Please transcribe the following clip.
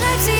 Muszę see.